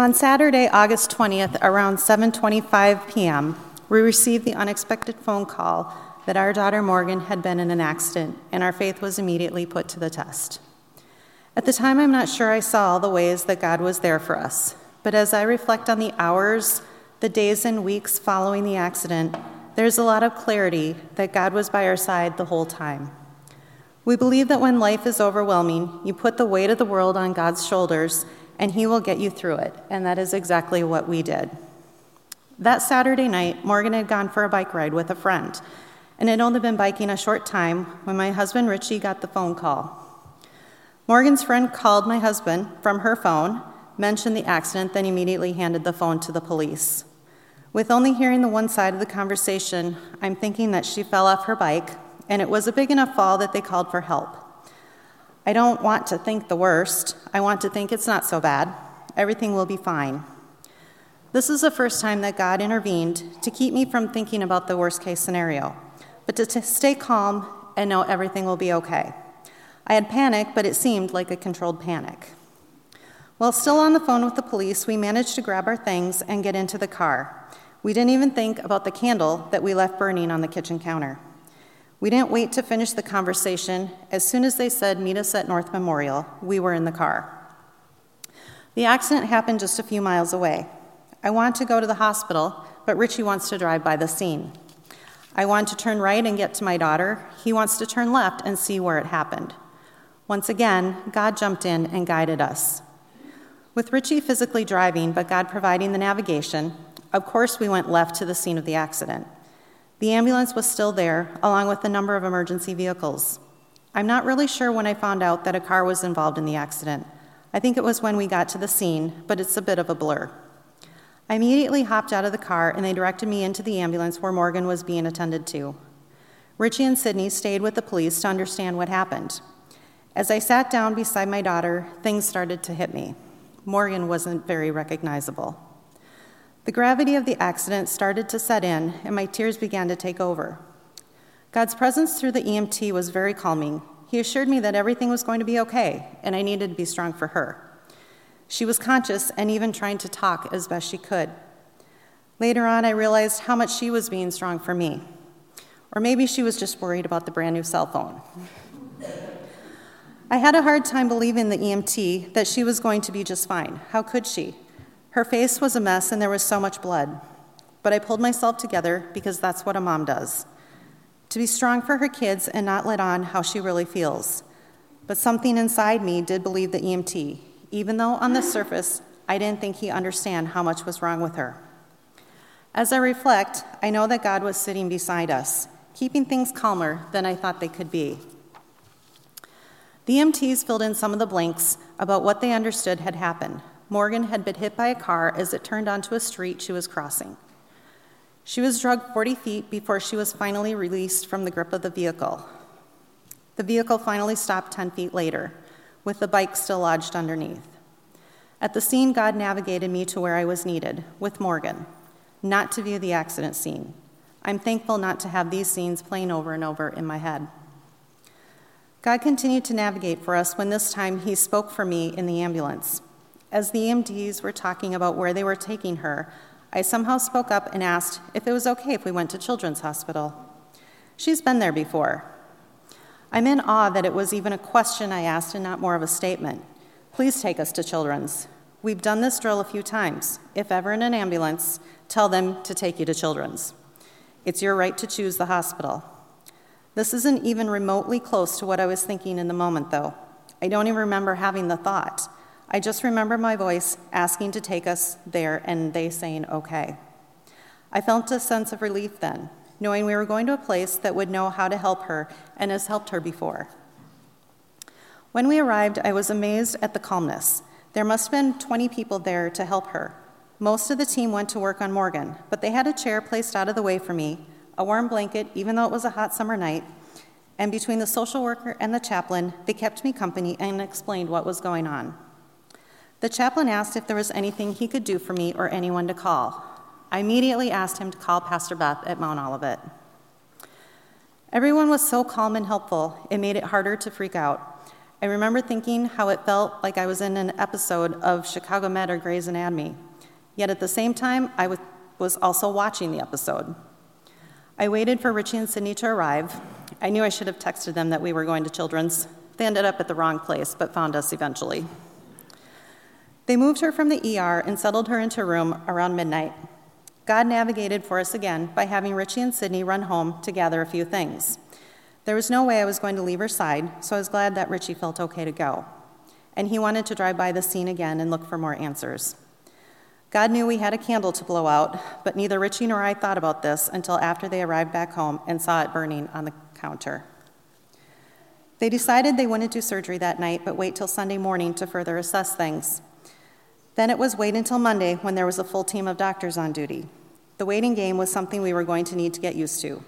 On Saturday, August 20th, around 7:25 p.m., we received the unexpected phone call that our daughter Morgan had been in an accident, and our faith was immediately put to the test. At the time, I'm not sure I saw all the ways that God was there for us, but as I reflect on the hours, the days, and weeks following the accident, there's a lot of clarity that God was by our side the whole time. We believe that when life is overwhelming, you put the weight of the world on God's shoulders and He will get you through it, and that is exactly what we did. That Saturday night, Morgan had gone for a bike ride with a friend and had only been biking a short time when my husband Richie got the phone call. Morgan's friend called my husband from her phone, mentioned the accident, then immediately handed the phone to the police. With only hearing the one side of the conversation, I'm thinking that she fell off her bike, and it was a big enough fall that they called for help. I don't want to think the worst. I want to think it's not so bad. Everything will be fine. This is the first time that God intervened to keep me from thinking about the worst case scenario, but to, stay calm and know everything will be okay. I had panic, but it seemed like a controlled panic. While still on the phone with the police, we managed to grab our things and get into the car. We didn't even think about the candle that we left burning on the kitchen counter. We didn't wait to finish the conversation. As soon as they said, meet us at North Memorial, we were in the car. The accident happened just a few miles away. I want to go to the hospital, but Richie wants to drive by the scene. I want to turn right and get to my daughter. He wants to turn left and see where it happened. Once again, God jumped in and guided us. With Richie physically driving, but God providing the navigation, of course we went left to the scene of the accident. The ambulance was still there, along with a number of emergency vehicles. I'm not really sure when I found out that a car was involved in the accident. I think it was when we got to the scene, but it's a bit of a blur. I immediately hopped out of the car and they directed me into the ambulance where Morgan was being attended to. Richie and Sydney stayed with the police to understand what happened. As I sat down beside my daughter, things started to hit me. Morgan wasn't very recognizable. The gravity of the accident started to set in, and my tears began to take over. God's presence through the EMT was very calming. He assured me that everything was going to be okay, and I needed to be strong for her. She was conscious and even trying to talk as best she could. Later on, I realized how much she was being strong for me. Or maybe she was just worried about the brand new cell phone. I had a hard time believing the EMT that she was going to be just fine. How could she? Her face was a mess and there was so much blood. But I pulled myself together because that's what a mom does to be strong for her kids and not let on how she really feels. But something inside me did believe the EMT, even though on the surface I didn't think he understand how much was wrong with her. As I reflect, I know that God was sitting beside us, keeping things calmer than I thought they could be. The EMTs filled in some of the blanks about what they understood had happened, Morgan had been hit by a car as it turned onto a street she was crossing. She was dragged 40 feet before she was finally released from the grip of the vehicle. The vehicle finally stopped 10 feet later, with the bike still lodged underneath. At the scene, God navigated me to where I was needed, with Morgan, not to view the accident scene. I'm thankful not to have these scenes playing over and over in my head. God continued to navigate for us when this time He spoke for me in the ambulance. As the EMTs were talking about where they were taking her, I somehow spoke up and asked if it was okay if we went to Children's Hospital. She's been there before. I'm in awe that it was even a question I asked and not more of a statement. Please take us to Children's. We've done this drill a few times. If ever in an ambulance, tell them to take you to Children's. It's your right to choose the hospital. This isn't even remotely close to what I was thinking in the moment, though. I don't even remember having the thought. I just remember my voice asking to take us there and they saying, okay. I felt a sense of relief then, knowing we were going to a place that would know how to help her and has helped her before. When we arrived, I was amazed at the calmness. There must have been 20 people there to help her. Most of the team went to work on Morgan, but they had a chair placed out of the way for me, a warm blanket, even though it was a hot summer night, and between the social worker and the chaplain, they kept me company and explained what was going on. The chaplain asked if there was anything he could do for me or anyone to call. I immediately asked him to call Pastor Beth at Mount Olivet. Everyone was so calm and helpful, it made it harder to freak out. I remember thinking how it felt like I was in an episode of Chicago Med or Grey's Anatomy. Yet at the same time, I was also watching the episode. I waited for Richie and Sydney to arrive. I knew I should have texted them that we were going to Children's. They ended up at the wrong place, but found us eventually. They moved her from the ER and settled her into a room around midnight. God navigated for us again by having Richie and Sydney run home to gather a few things. There was no way I was going to leave her side, so I was glad that Richie felt okay to go. And he wanted to drive by the scene again and look for more answers. God knew we had a candle to blow out, but neither Richie nor I thought about this until after they arrived back home and saw it burning on the counter. They decided they wouldn't do surgery that night, but wait till Sunday morning to further assess things. Then it was wait until Monday when there was a full team of doctors on duty. The waiting game was something we were going to need to get used to.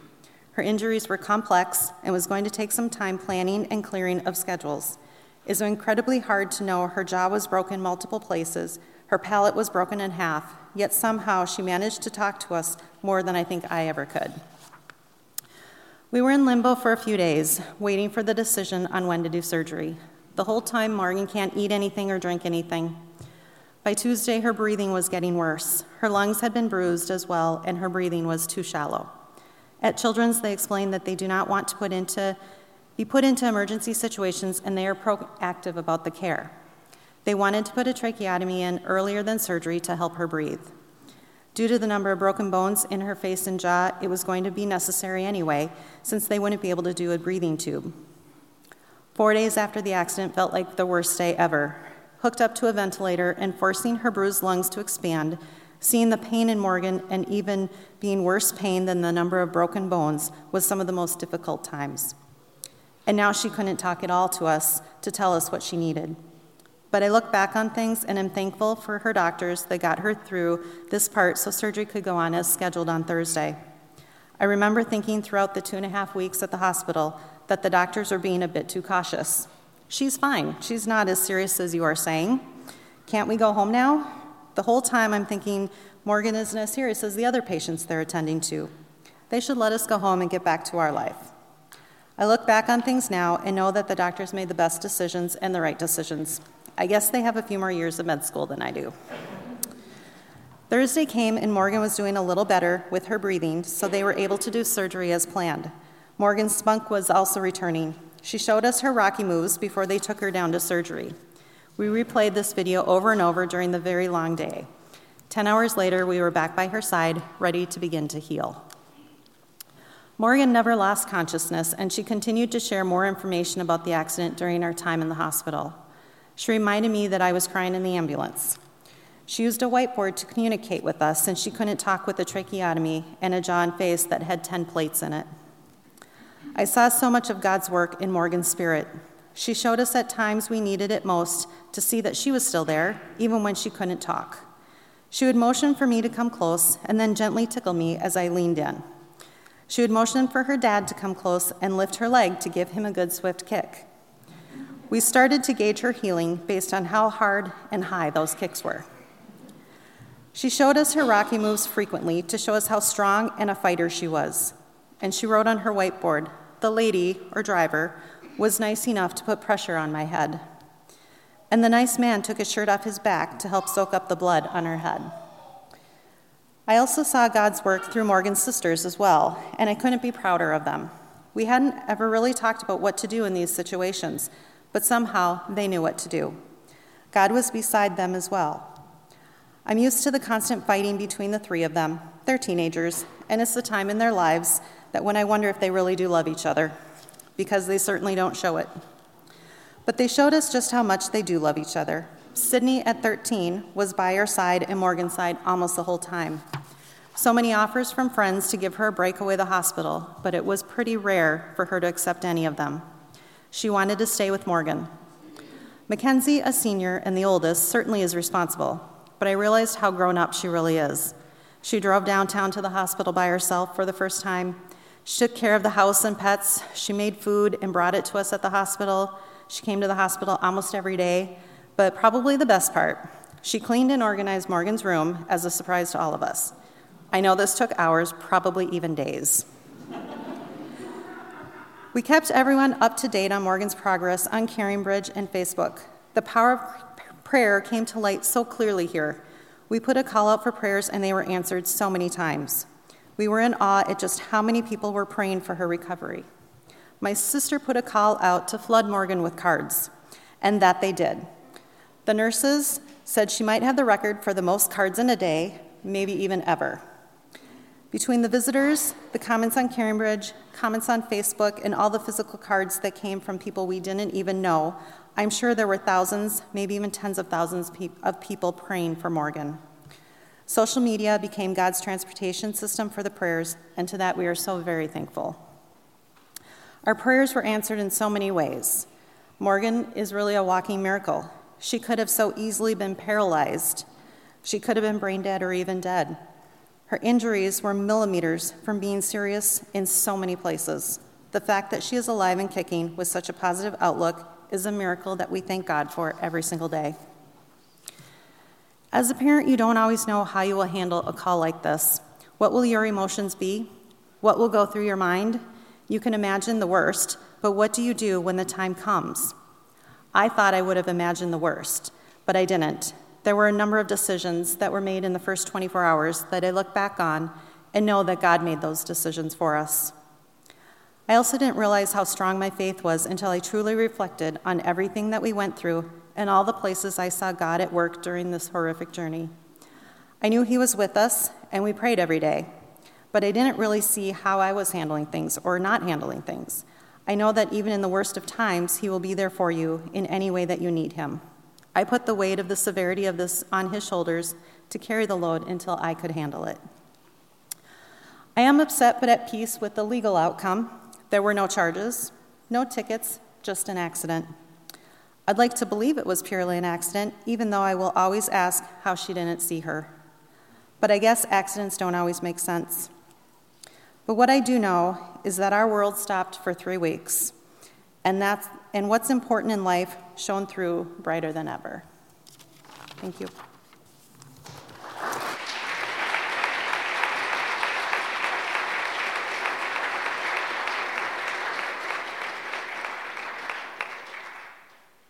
Her injuries were complex and was going to take some time planning and clearing of schedules. It was incredibly hard to know her jaw was broken multiple places, her palate was broken in half, yet somehow she managed to talk to us more than I think I ever could. We were in limbo for a few days, waiting for the decision on when to do surgery. The whole time, Morgan can't eat anything or drink anything. By Tuesday, her breathing was getting worse. Her lungs had been bruised as well, and her breathing was too shallow. At Children's, they explained that they do not want to put into, be put into emergency situations and they are proactive about the care. They wanted to put a tracheotomy in earlier than surgery to help her breathe. Due to the number of broken bones in her face and jaw, it was going to be necessary anyway, since they wouldn't be able to do a breathing tube. Four days after the accident felt like the worst day ever. Hooked up to a ventilator and forcing her bruised lungs to expand, Seeing the pain in Morgan and even being worse pain than the number of broken bones was some of the most difficult times. And now she couldn't talk at all to us to tell us what she needed. But I look back on things and am thankful for her doctors that got her through this part so surgery could go on as scheduled on Thursday. I remember thinking throughout the two and a half weeks at the hospital that the doctors were being a bit too cautious. She's fine. She's not as serious as you are saying. Can't we go home now? The whole time I'm thinking, Morgan isn't as serious as the other patients they're attending to. They should let us go home and get back to our life. I look back on things now and know that the doctors made the best decisions and the right decisions. I guess they have a few more years of med school than I do. Thursday came and Morgan was doing a little better with her breathing, so they were able to do surgery as planned. Morgan's spunk was also returning. She showed us her Rocky moves before they took her down to surgery. We replayed this video over and over during the very long day. Ten hours later, we were back by her side, ready to begin to heal. Morgan never lost consciousness, and she continued to share more information about the accident during our time in the hospital. She reminded me that I was crying in the ambulance. She used a whiteboard to communicate with us since she couldn't talk with a tracheotomy and a jaw and face that had 10 plates in it. I saw so much of God's work in Morgan's spirit. She showed us at times we needed it most to see that she was still there, even when she couldn't talk. She would motion for me to come close and then gently tickle me as I leaned in. She would motion for her dad to come close and lift her leg to give him a good swift kick. We started to gauge her healing based on how hard and high those kicks were. She showed us her Rocky moves frequently to show us how strong and a fighter she was. And she wrote on her whiteboard, the lady, or driver, was nice enough to put pressure on my head. And the nice man took his shirt off his back to help soak up the blood on her head. I also saw God's work through Morgan's sisters as well, and I couldn't be prouder of them. We hadn't ever really talked about what to do in these situations, but somehow they knew what to do. God was beside them as well. I'm used to the constant fighting between the three of them. They're teenagers, and it's the time in their lives that when I wonder if they really do love each other because they certainly don't show it. But they showed us just how much they do love each other. Sydney, at 13, was by our side and Morgan's side almost the whole time. So many offers from friends to give her a break away the hospital, but it was pretty rare for her to accept any of them. She wanted to stay with Morgan. Mackenzie, a senior and the oldest, certainly is responsible, but I realized how grown up she really is. She drove downtown to the hospital by herself for the first time. She took care of the house and pets. She made food and brought it to us at the hospital. She came to the hospital almost every day. But probably the best part, she cleaned and organized Morgan's room as a surprise to all of us. I know this took hours, probably even days. We kept everyone up to date on Morgan's progress on CaringBridge and Facebook. The power of prayer came to light so clearly here. We put a call out for prayers and they were answered so many times. We were in awe at just how many people were praying for her recovery. My sister put a call out to flood Morgan with cards, and that they did. The nurses said she might have the record for the most cards in a day, maybe even ever. Between the visitors, the comments on CaringBridge, comments on Facebook, and all the physical cards that came from people we didn't even know, I'm sure there were thousands, maybe even tens of thousands of people praying for Morgan. Social media became God's transportation system for the prayers, and to that we are so very thankful. Our prayers were answered in so many ways. Morgan is really a walking miracle. She could have so easily been paralyzed. She could have been brain dead or even dead. Her injuries were millimeters from being serious in so many places. The fact that she is alive and kicking with such a positive outlook is a miracle that we thank God for every single day. As a parent, you don't always know how you will handle a call like this. What will your emotions be? What will go through your mind? You can imagine the worst, but what do you do when the time comes? I thought I would have imagined the worst, but I didn't. There were a number of decisions that were made in the first 24 hours that I look back on and know that God made those decisions for us. I also didn't realize how strong my faith was until I truly reflected on everything that we went through and all the places I saw God at work during this horrific journey. I knew He was with us, and we prayed every day, but I didn't really see how I was handling things or not handling things. I know that even in the worst of times, He will be there for you in any way that you need Him. I put the weight of the severity of this on his shoulders to carry the load until I could handle it. I am upset but at peace with the legal outcome. There were no charges, no tickets, just an accident. I'd like to believe it was purely an accident, even though I will always ask how she didn't see her. But I guess accidents don't always make sense. But what I do know is that our world stopped for three weeks, and, that's, and what's important in life shone through brighter than ever. Thank you.